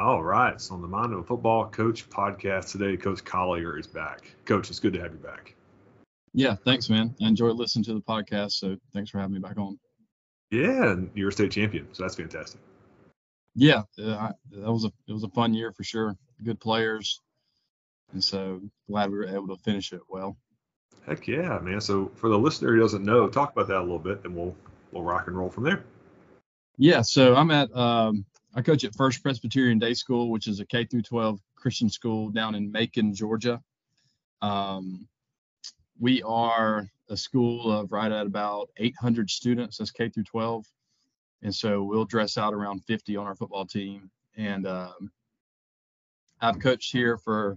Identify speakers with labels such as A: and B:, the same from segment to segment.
A: All right. So on the Mind of a Football Coach podcast today, Coach Collier is back. Coach, it's good to have you back.
B: Yeah, thanks, man. I enjoyed listening to the podcast, so thanks for having me back on.
A: Yeah, and you're a state champion, so that's fantastic.
B: Yeah, uh, that was a it was a fun year for sure. Good players, and so glad we were able to finish it well.
A: Heck yeah, man. So for the listener who doesn't know, talk about that a little bit, and we'll we'll rock and roll from there.
B: Yeah, so I'm at um, I coach at First Presbyterian Day School, which is a K through 12 Christian school down in Macon, Georgia. Um, we are a school of right at about 800 students. That's K through 12, and so we'll dress out around 50 on our football team. And um, I've coached here for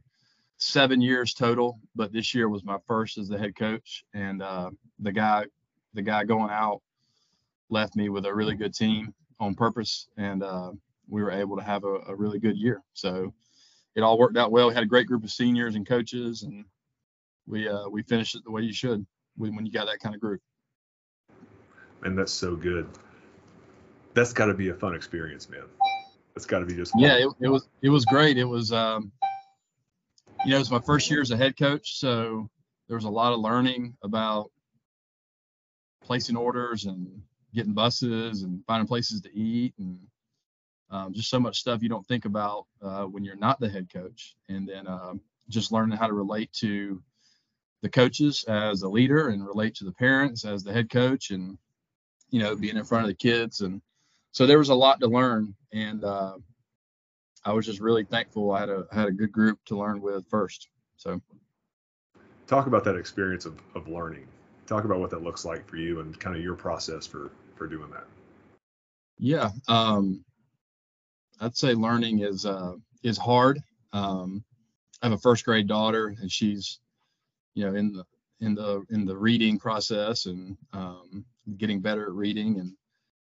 B: seven years total, but this year was my first as the head coach. And uh, the guy, the guy going out, left me with a really good team on purpose, and uh, we were able to have a, a, really good year. So it all worked out well. We had a great group of seniors and coaches, and we uh, we finished it the way you should when, when you got that kind of group.
A: And that's so good. That's got to be a fun experience, man. It's got to be just
B: fun. yeah. It, it, was it was great. It was um, you know, it was my first year as a head coach, so there was a lot of learning about placing orders and getting buses and finding places to eat and um, just so much stuff you don't think about uh, when you're not the head coach. And then um, just learning how to relate to the coaches as a leader and relate to the parents as the head coach and, you know, being in front of the kids. And so there was a lot to learn. And uh, I was just really thankful I had a, had a good group to learn with first. So
A: talk about that experience of, of learning. Talk about what that looks like for you and kind of your process for for doing that?
B: Yeah, um, I'd say learning is uh, is hard. Um, I have a first grade daughter, and she's, you know, in the in the in the reading process and um, getting better at reading, and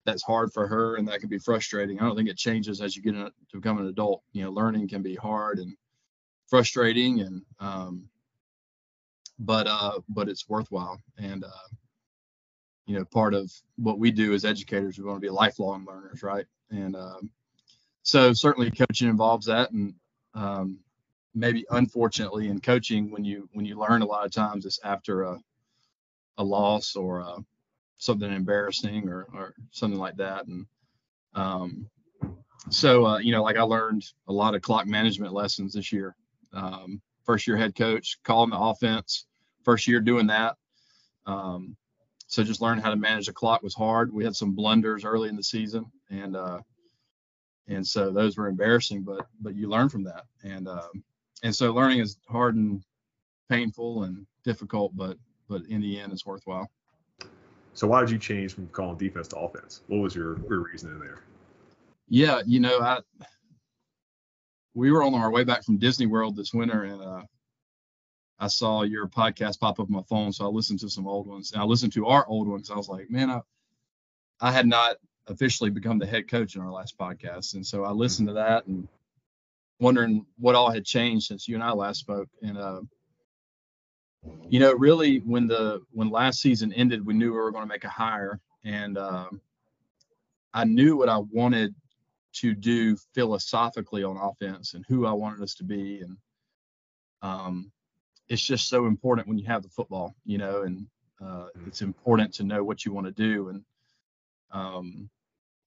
B: that's hard for her, and that can be frustrating. I don't think it changes as you get to become an adult. You know, learning can be hard and frustrating, and um, but uh, but it's worthwhile, and uh, you know, part of what we do as educators, we want to be lifelong learners, right? And um, so certainly coaching involves that, and um, maybe unfortunately in coaching, when you when you learn a lot of times it's after a a loss or uh, something embarrassing or or something like that, and um, so uh, you know, like I learned a lot of clock management lessons this year. Um, first year head coach, calling the offense, first year doing that. Um, so just learning how to manage the clock was hard. We had some blunders early in the season, and uh, and so those were embarrassing, but but you learn from that, and um, and so learning is hard and painful and difficult, but but in the end, it's worthwhile.
A: So why did you change from calling defense to offense? What was your, your reasoning there?
B: Yeah, you know, I we were on our way back from Disney World this winter, and uh, I saw your podcast pop up on my phone, so I listened to some old ones, and I listened to our old ones. I was like, man, I, I had not officially become the head coach in our last podcast, and so I listened to that and wondering what all had changed since you and I last spoke. And uh, you know, really, when the when last season ended, we knew we were going to make a hire, and um, I knew what I wanted to do philosophically on offense and who I wanted us to be, and um, it's just so important when you have the football, you know, and uh, it's important to know what you want to do and um,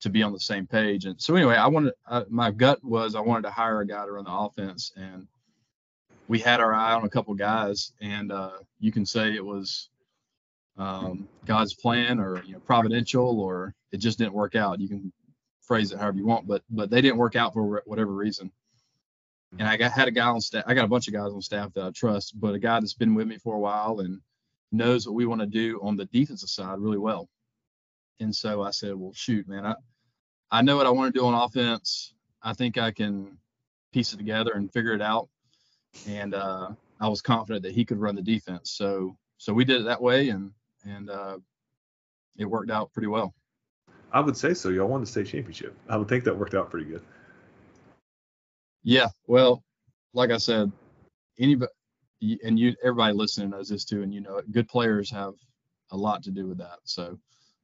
B: to be on the same page. And so anyway, I wanted uh, my gut was I wanted to hire a guy to run the offense, and we had our eye on a couple guys, and uh, you can say it was um, God's plan or you know providential, or it just didn't work out. You can phrase it however you want, but but they didn't work out for whatever reason and I got had a guy on staff. I got a bunch of guys on staff that I trust, but a guy that's been with me for a while and knows what we want to do on the defensive side really well. And so I said, well, shoot, man, I I know what I want to do on offense. I think I can piece it together and figure it out. And uh, I was confident that he could run the defense. So so we did it that way, and and uh, it worked out pretty well.
A: I would say so. Y'all won the state championship. I would think that worked out pretty good.
B: Yeah, well, like I said, anybody and you everybody listening knows this too, and you know it. Good players have a lot to do with that. So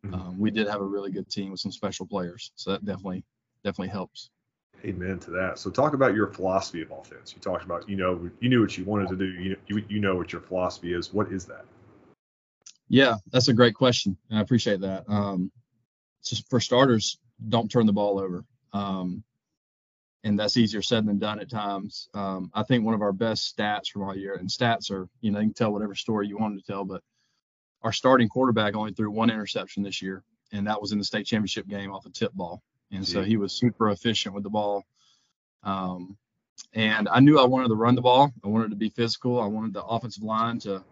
B: mm-hmm. um, we did have a really good team with some special players, so that definitely definitely helps.
A: Amen to that. So talk about your philosophy of offense. You talked about you know you knew what you wanted to do. You you, you know what your philosophy is. What is that?
B: Yeah, that's a great question. I appreciate that. Um, just for starters, don't turn the ball over. Um, and that's easier said than done at times. Um, I think one of our best stats from all year, and stats are, you know, you can tell whatever story you want to tell, but our starting quarterback only threw one interception this year, and that was in the state championship game off a tip ball. And so he was super efficient with the ball. Um, and I knew I wanted to run the ball. I wanted to be physical. I wanted the offensive line to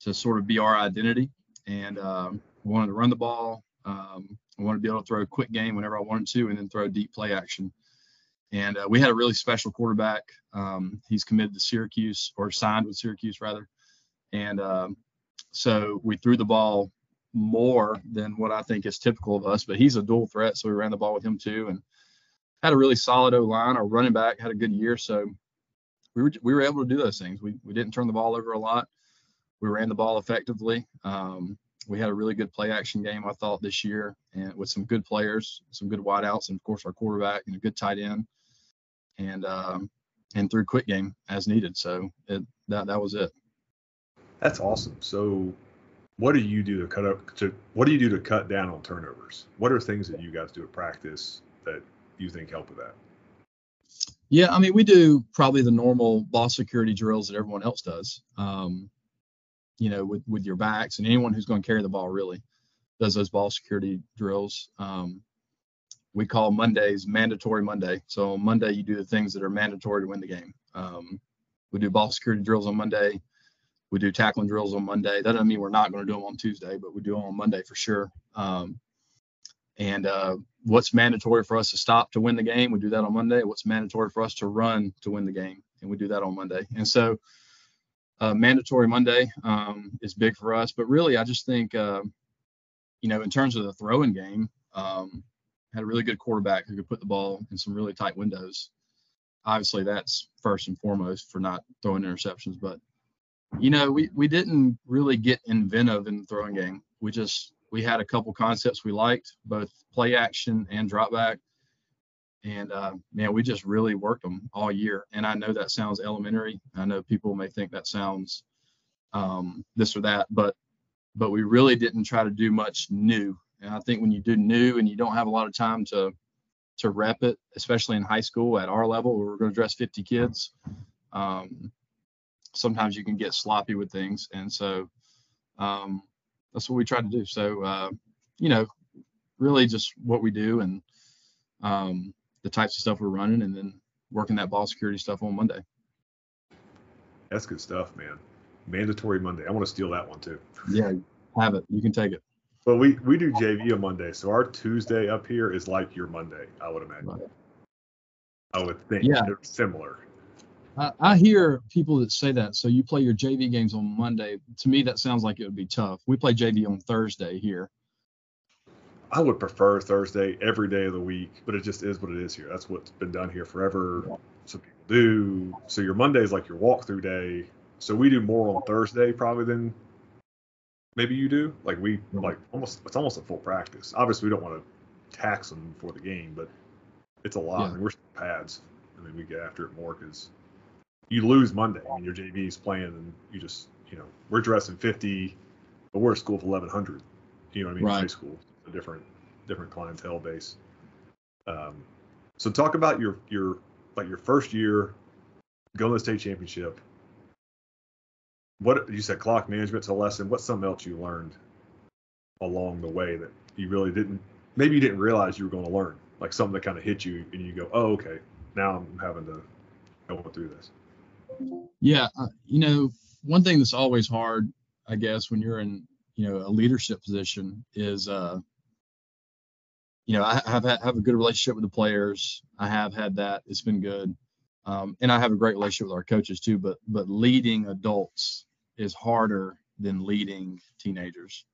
B: to sort of be our identity. And um, I wanted to run the ball. Um, I wanted to be able to throw a quick game whenever I wanted to, and then throw deep play action. And uh, we had a really special quarterback. Um, he's committed to Syracuse or signed with Syracuse rather. And um, so we threw the ball more than what I think is typical of us. But he's a dual threat, so we ran the ball with him too, and had a really solid O line. Our running back had a good year, so we were we were able to do those things. We we didn't turn the ball over a lot. We ran the ball effectively. Um, we had a really good play action game, I thought, this year, and with some good players, some good wideouts, and of course our quarterback and a good tight end, and um, and through quick game as needed. So it, that that was it.
A: That's awesome. So what do you do to cut up to what do you do to cut down on turnovers? What are things that you guys do at practice that you think help with that?
B: Yeah, I mean, we do probably the normal ball security drills that everyone else does. Um, you know, with with your backs and anyone who's going to carry the ball really does those ball security drills. Um, we call Mondays mandatory Monday. So on Monday you do the things that are mandatory to win the game. Um, we do ball security drills on Monday. We do tackling drills on Monday. That doesn't mean we're not going to do them on Tuesday, but we do them on Monday for sure. Um, and uh, what's mandatory for us to stop to win the game, we do that on Monday. What's mandatory for us to run to win the game, and we do that on Monday. And so, uh, mandatory Monday um, is big for us. But really, I just think, uh, you know, in terms of the throwing game, um, had a really good quarterback who could put the ball in some really tight windows. Obviously, that's first and foremost for not throwing interceptions, but you know, we, we didn't really get inventive in the throwing game. We just we had a couple concepts we liked, both play action and drop back. And uh, man, we just really worked them all year. And I know that sounds elementary. I know people may think that sounds um, this or that, but but we really didn't try to do much new. And I think when you do new and you don't have a lot of time to to rep it, especially in high school at our level, where we're going to dress 50 kids, um, sometimes you can get sloppy with things, and so um, that's what we try to do. So uh, you know, really just what we do and um, the types of stuff we're running, and then working that ball security stuff on Monday.
A: That's good stuff, man. Mandatory Monday. I want to steal that one too.
B: Yeah, have it. You can take it.
A: Well, we we do JV on Monday, so our Tuesday up here is like your Monday, I would imagine. Right. I would think yeah. they're similar.
B: I, I hear people that say that. So you play your JV games on Monday. To me, that sounds like it would be tough. We play JV on Thursday here.
A: I would prefer Thursday every day of the week, but it just is what it is here. That's what's been done here forever. Some people do. So your Monday is like your walkthrough day. So we do more on Thursday probably than maybe you do. Like we like almost it's almost a full practice. Obviously we don't want to tax them before the game, but it's a lot. Yeah. I mean, we're pads. I mean we get after it more because you lose Monday. Mean, your JV is playing, and you just, you know, we're dressing 50, but we're a school of 1,100. You know what I mean?
B: Right.
A: High school, a different, different clientele base. Um, so talk about your your like your first year going to the state championship. What you said, clock management's a lesson. What's something else you learned along the way that you really didn't? Maybe you didn't realize you were going to learn, like something that kind of hit you, and you go, "Oh, okay, now I'm having to go through this."
B: Yeah, uh, you know, one thing that's always hard, I guess, when you're in, you know, a leadership position is, uh, you know, I have had, have a good relationship with the players. I have had that. It's been good. Um, and I have a great relationship with our coaches too, but but leading adults is harder than leading teenagers,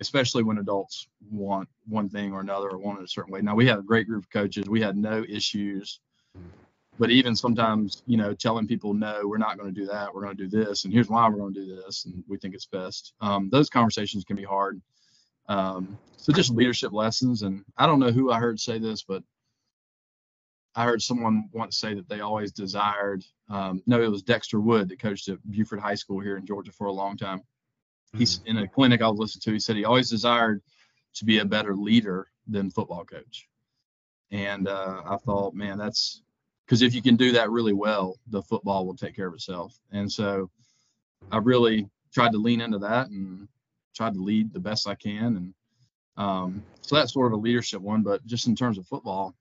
B: especially when adults want one thing or another or want it a certain way. Now we have a great group of coaches. We had no issues but even sometimes you know telling people no we're not going to do that we're going to do this and here's why we're going to do this and we think it's best um, those conversations can be hard um, so just leadership lessons and i don't know who i heard say this but I heard someone once say that they always desired. Um, no, it was Dexter Wood that coached at Buford High School here in Georgia for a long time. Mm-hmm. He's in a clinic I was listening to. He said he always desired to be a better leader than football coach. And uh, I thought, man, that's because if you can do that really well, the football will take care of itself. And so I really tried to lean into that and tried to lead the best I can. And um, so that's sort of a leadership one. But just in terms of football,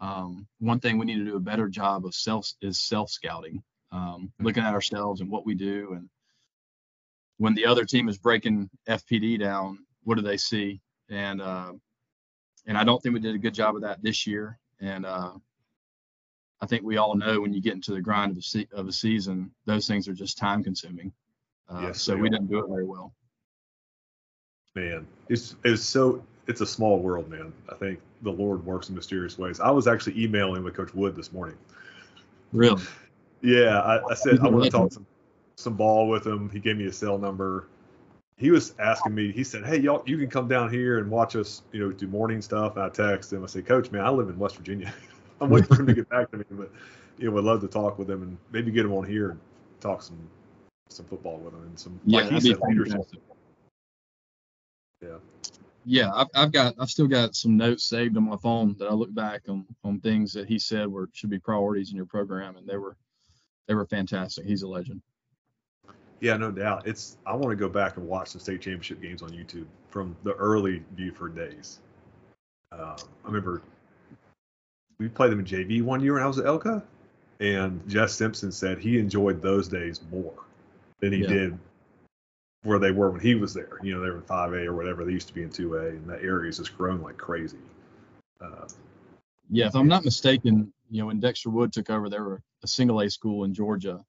B: um, one thing we need to do a better job of self is self scouting, um, looking at ourselves and what we do. And when the other team is breaking FPD down, what do they see? And uh, and I don't think we did a good job of that this year. And uh, I think we all know when you get into the grind of a, se- of a season, those things are just time consuming. Uh, yes, so we are. didn't do it very well.
A: Man, it's it's so it's a small world, man. I think the Lord works in mysterious ways. I was actually emailing with Coach Wood this morning.
B: Really?
A: Yeah, I, I said I want to talk some some ball with him. He gave me a cell number. He was asking me. He said, "Hey, y'all, you can come down here and watch us, you know, do morning stuff." And I text him. I say, "Coach, man, I live in West Virginia. I'm waiting for him to get back to me, but you know, would love to talk with him and maybe get him on here and talk some some football with him and some
B: yeah, like he said, leadership.
A: Yeah
B: yeah, I've, I've got I've still got some notes saved on my phone that I look back on on things that he said were should be priorities in your program, and they were they were fantastic. He's a legend.
A: Yeah, no doubt. It's I want to go back and watch the state championship games on YouTube from the early Buford days. Um, I remember we played them in JV one year when I was at Elka, and Jess Simpson said he enjoyed those days more than he yeah. did where they were when he was there. You know, they were in 5A or whatever. They used to be in 2A, and that area has just grown like crazy. Uh,
B: yeah, if I'm not mistaken, you know, when Dexter Wood took over, they were a single A school in Georgia,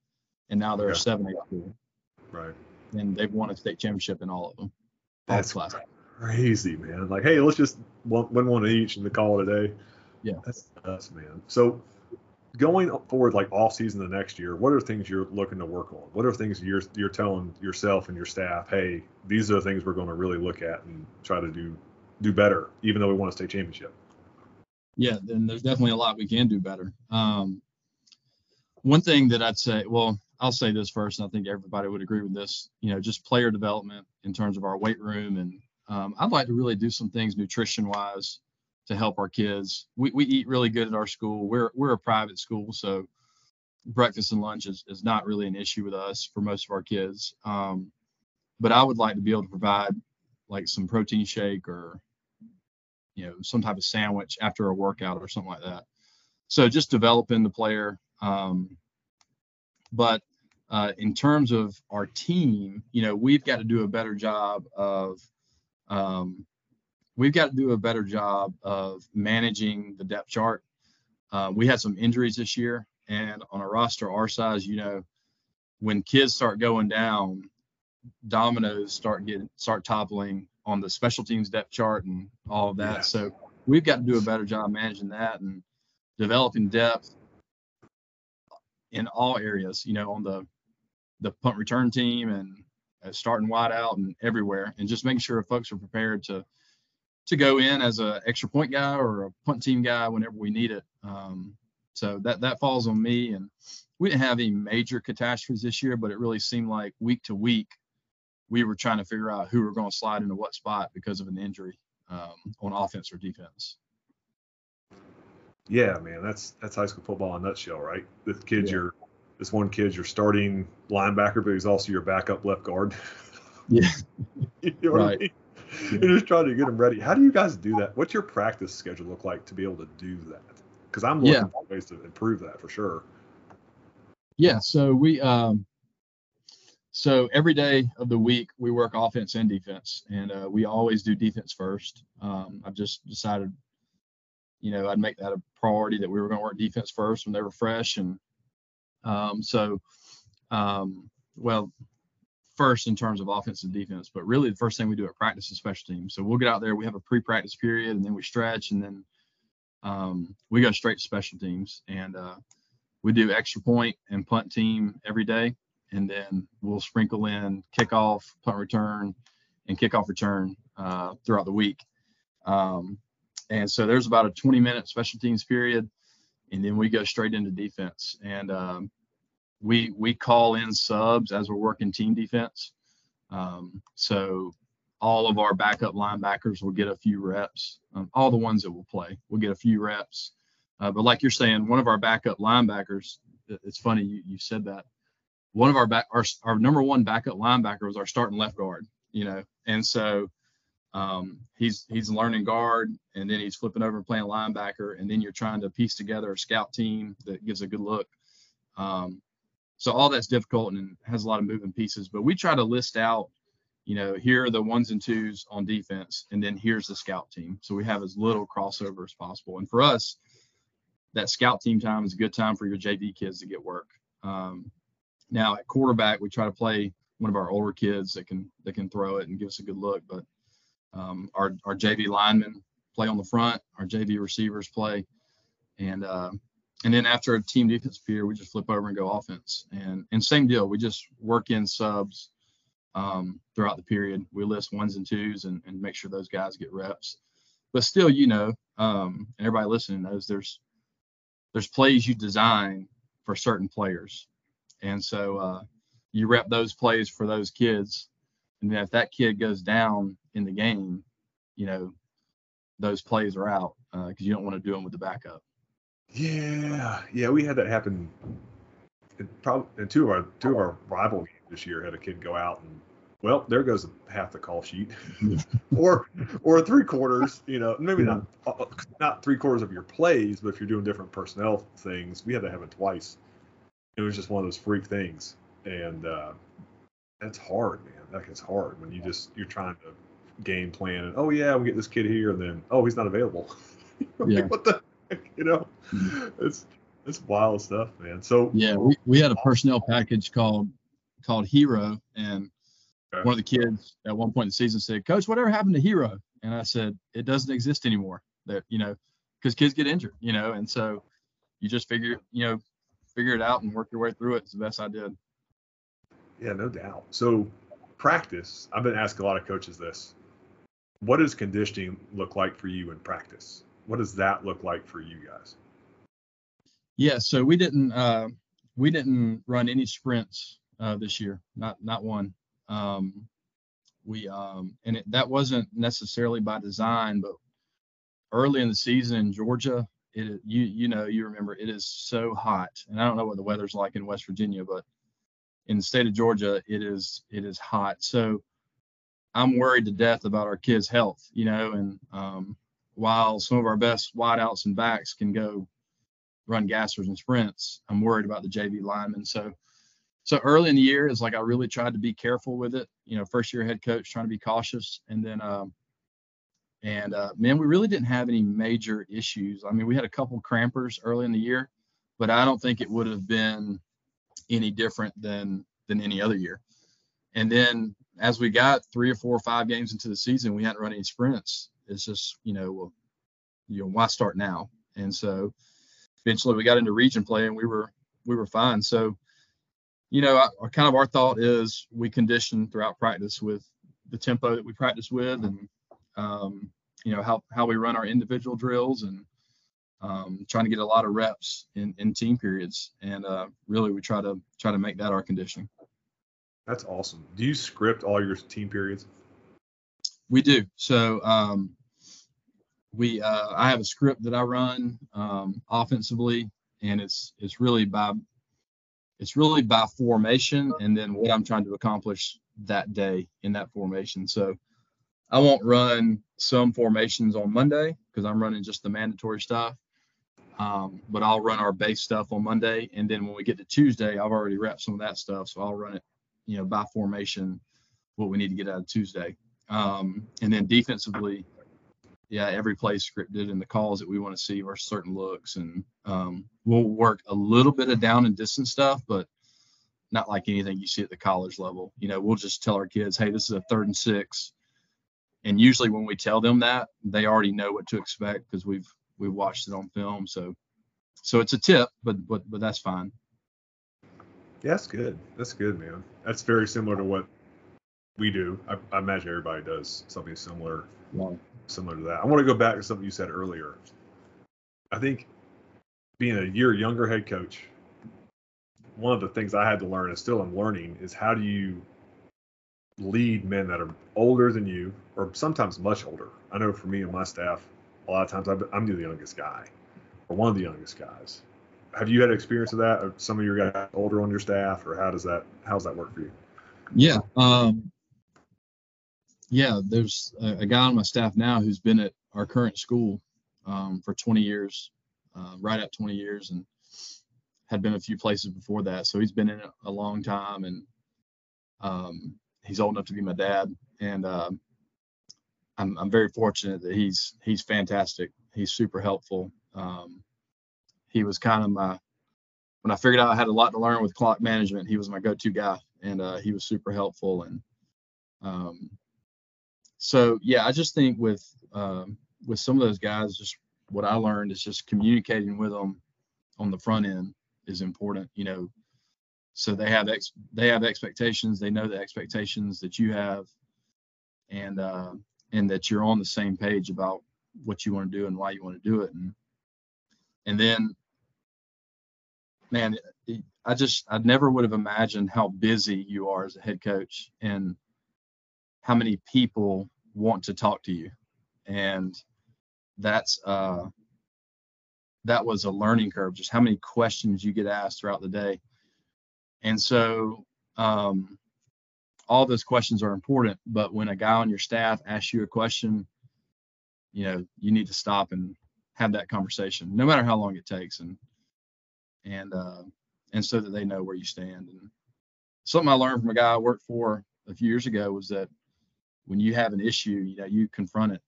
B: and now they're a 7A school.
A: Right.
B: And they've won a state championship in all of them.
A: That's crazy, man. Like, hey, let's just win one each and the call it a day.
B: Yeah.
A: That's us, man. So going forward, like off season the next year, what are things you're looking to work on? What are things you're you're telling yourself and your staff, hey, these are the things we're going to really look at and try to do do better, even though we want to stay championship.
B: Yeah, then there's definitely a lot we can do better. Um, one thing that I'd say, well, I'll say this first, and I think everybody would agree with this. You know, just player development in terms of our weight room, and um, I'd like to really do some things nutrition wise to help our kids. We, we eat really good at our school. We're we're a private school, so breakfast and lunch is, is not really an issue with us for most of our kids. Um, but I would like to be able to provide like some protein shake or you know some type of sandwich after a workout or something like that. So just developing the player. Um, but uh, in terms of our team, you know, we've got to do a better job of um, we've got to do a better job of managing the depth chart. Uh, we had some injuries this year, and on a roster our size, you know, when kids start going down, dominoes start getting start toppling on the special teams depth chart and all of that. So we've got to do a better job managing that and developing depth in all areas. You know, on the the punt return team and uh, starting wide out and everywhere, and just making sure folks are prepared to to go in as an extra point guy or a punt team guy whenever we need it. Um, so that that falls on me. And we didn't have any major catastrophes this year, but it really seemed like week to week we were trying to figure out who were going to slide into what spot because of an injury um, on offense or defense.
A: Yeah, man, that's that's high school football in a nutshell, right? This kid's yeah. your this one kid's your starting linebacker, but he's also your backup left guard.
B: Yeah.
A: you know right. I mean? You're just trying to get them ready. How do you guys do that? What's your practice schedule look like to be able to do that? Because I'm looking yeah. for ways to improve that for sure.
B: Yeah. So we, um, so every day of the week we work offense and defense, and uh, we always do defense first. Um, I've just decided, you know, I'd make that a priority that we were going to work defense first when they were fresh, and um, so, um, well, first in terms of offense and defense, but really the first thing we do at practice is special teams. So we'll get out there, we have a pre-practice period, and then we stretch, and then um, we go straight to special teams, and uh, we do extra point and punt team every day, and then we'll sprinkle in kickoff, punt return, and kickoff return uh, throughout the week. Um, and so there's about a 20 minute special teams period, and then we go straight into defense. And um, we we call in subs as we're working team defense. Um, so all of our backup linebackers will get a few reps. Um, all the ones that will play will get a few reps. Uh, but like you're saying, one of our backup linebackers. It's funny you, you said that. One of our back our, our number one backup linebacker was our starting left guard. You know, and so um, he's he's learning guard, and then he's flipping over and playing linebacker, and then you're trying to piece together a scout team that gives a good look. Um, so all that's difficult and has a lot of moving pieces. But we try to list out, you know, here are the ones and twos on defense, and then here's the scout team. So we have as little crossover as possible. And for us, that scout team time is a good time for your JV kids to get work. Um, now at quarterback, we try to play one of our older kids that can that can throw it and give us a good look. But um, our our JV linemen play on the front, our JV receivers play, and uh, and then after a team defense period, we just flip over and go offense. And and same deal, we just work in subs um, throughout the period. We list ones and twos and, and make sure those guys get reps. But still, you know, um, and everybody listening knows there's there's plays you design for certain players. And so uh, you rep those plays for those kids. And then if that kid goes down in the game, you know, those plays are out because uh, you don't want to do them with the backup.
A: Yeah, yeah, we had that happen. In probably in two of our two of our rival games this year had a kid go out and well, there goes half the call sheet, or or three quarters. You know, maybe not uh, not three quarters of your plays, but if you're doing different personnel things, we had to have it twice. It was just one of those freak things, and uh, that's hard, man. That gets hard when you just you're trying to game plan and oh yeah, we get this kid here, and then oh he's not available. yeah. what the you know? Mm-hmm. It's it's wild stuff, man. So
B: yeah, we, we had a personnel package called called Hero, and Okay. One of the kids at one point in the season said, "Coach, whatever happened to Hero?" And I said, "It doesn't exist anymore. That you know, because kids get injured, you know, and so you just figure, you know, figure it out and work your way through it. It's the best I did."
A: Yeah, no doubt. So practice. I've been asking a lot of coaches this. What does conditioning look like for you in practice? What does that look like for you guys?
B: Yeah, so we didn't uh, we didn't run any sprints uh, this year, not not one. Um, we um, and it, that wasn't necessarily by design, but early in the season in Georgia, it you you know you remember it is so hot, and I don't know what the weather's like in West Virginia, but in the state of Georgia, it is it is hot. So I'm worried to death about our kids' health, you know, and um, while some of our best wideouts and backs can go run gassers and sprints, I'm worried about the JV linemen. So so early in the year is like I really tried to be careful with it. You know, first year head coach trying to be cautious, and then um, and uh, man, we really didn't have any major issues. I mean, we had a couple crampers early in the year, but I don't think it would have been any different than than any other year. And then as we got three or four or five games into the season, we hadn't run any sprints. It's just you know, well, you know, why start now? And so eventually we got into region play, and we were we were fine. So you know, our, kind of our thought is we condition throughout practice with the tempo that we practice with, and um, you know how how we run our individual drills, and um, trying to get a lot of reps in, in team periods, and uh, really we try to try to make that our conditioning.
A: That's awesome. Do you script all your team periods?
B: We do. So um, we uh, I have a script that I run um, offensively, and it's it's really by it's really by formation and then what I'm trying to accomplish that day in that formation. So I won't run some formations on Monday because I'm running just the mandatory stuff. Um, but I'll run our base stuff on Monday, and then when we get to Tuesday, I've already wrapped some of that stuff, so I'll run it, you know, by formation, what we need to get out of Tuesday. Um, and then defensively, yeah, every play scripted and the calls that we want to see are certain looks. And um, we'll work a little bit of down and distance stuff, but not like anything you see at the college level. You know, we'll just tell our kids, hey, this is a third and six. And usually when we tell them that, they already know what to expect because we've we've watched it on film. So so it's a tip, but but but that's fine.
A: Yeah, that's good. That's good, man. That's very similar to what we do. I, I imagine everybody does something similar. Yeah similar to that. I want to go back to something you said earlier. I think being a year younger head coach, one of the things I had to learn and still am learning is how do you lead men that are older than you or sometimes much older. I know for me and my staff, a lot of times I'm the youngest guy or one of the youngest guys. Have you had experience of that? Some of your guys older on your staff, or how does that how does that work for you?
B: Yeah, um, yeah. There's a, a, guy on my staff now who's been at our current school um, for 20 years, uh, right at 20 years, and had been a few places before that. So he's been in it a long time, and um, he's old enough to be my dad, and uh, I'm I'm very fortunate that he's he's fantastic. He's super helpful. Um, he was kind of my when I figured out I had a lot to learn with clock management. He was my go-to guy, and uh, he was super helpful. And um, so yeah, I just think with um, with some of those guys, just what I learned is just communicating with them on the front end is important. You know, so they have ex they have expectations they know the expectations that you have and uh, and that you're on the same page about what you want to do and why you want to do it and and then man i just i never would have imagined how busy you are as a head coach and how many people want to talk to you and that's uh that was a learning curve just how many questions you get asked throughout the day and so um, all those questions are important, but when a guy on your staff asks you a question, you know, you need to stop and have that conversation, no matter how long it takes, and and uh, and so that they know where you stand. And something I learned from a guy I worked for a few years ago was that when you have an issue, you know, you confront it,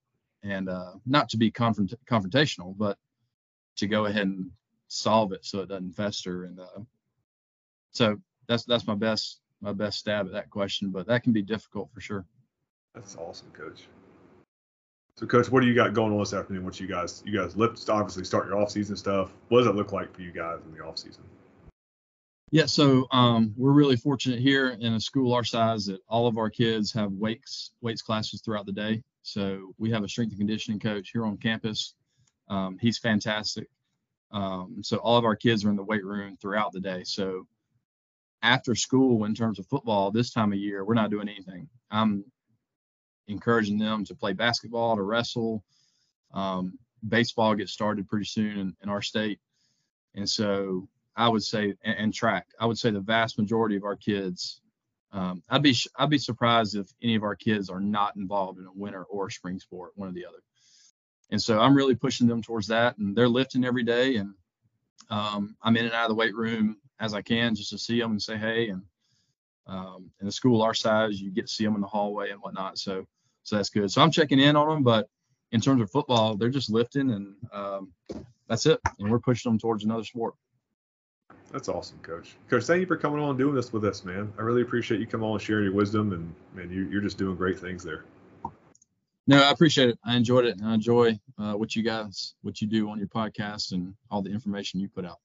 B: and uh, not to be confront- confrontational, but to go ahead and solve it so it doesn't fester. And uh, so that's that's my best my best stab at that question, but that can be difficult for sure.
A: That's awesome, coach. So, coach, what do you got going on this afternoon? What you guys you guys lift obviously start your off season stuff. What does it look like for you guys in the off season?
B: Yeah, so um, we're really fortunate here in a school our size that all of our kids have weights weights classes throughout the day. So we have a strength and conditioning coach here on campus. Um, he's fantastic. Um, so all of our kids are in the weight room throughout the day. So after school in terms of football this time of year we're not doing anything i'm encouraging them to play basketball to wrestle um, baseball gets started pretty soon in, in, our state and so i would say and, and, track i would say the vast majority of our kids um, i'd be i'd be surprised if any of our kids are not involved in a winter or a spring sport one or the other and so i'm really pushing them towards that and they're lifting every day and um, i'm in and out of the weight room as I can just to see them and say hey. And um, in a school our size, you get to see them in the hallway and whatnot. So so that's good. So I'm checking in on them, but in terms of football, they're just lifting and um, that's it. And we're pushing them towards another sport.
A: That's awesome, Coach. Coach, thank you for coming on and doing this with us, man. I really appreciate you coming on and sharing your wisdom, and man, you, you're just doing great things there.
B: No, I appreciate it. I enjoyed it, and I enjoy uh, what you guys, what you do on your podcast, and all the information you put out.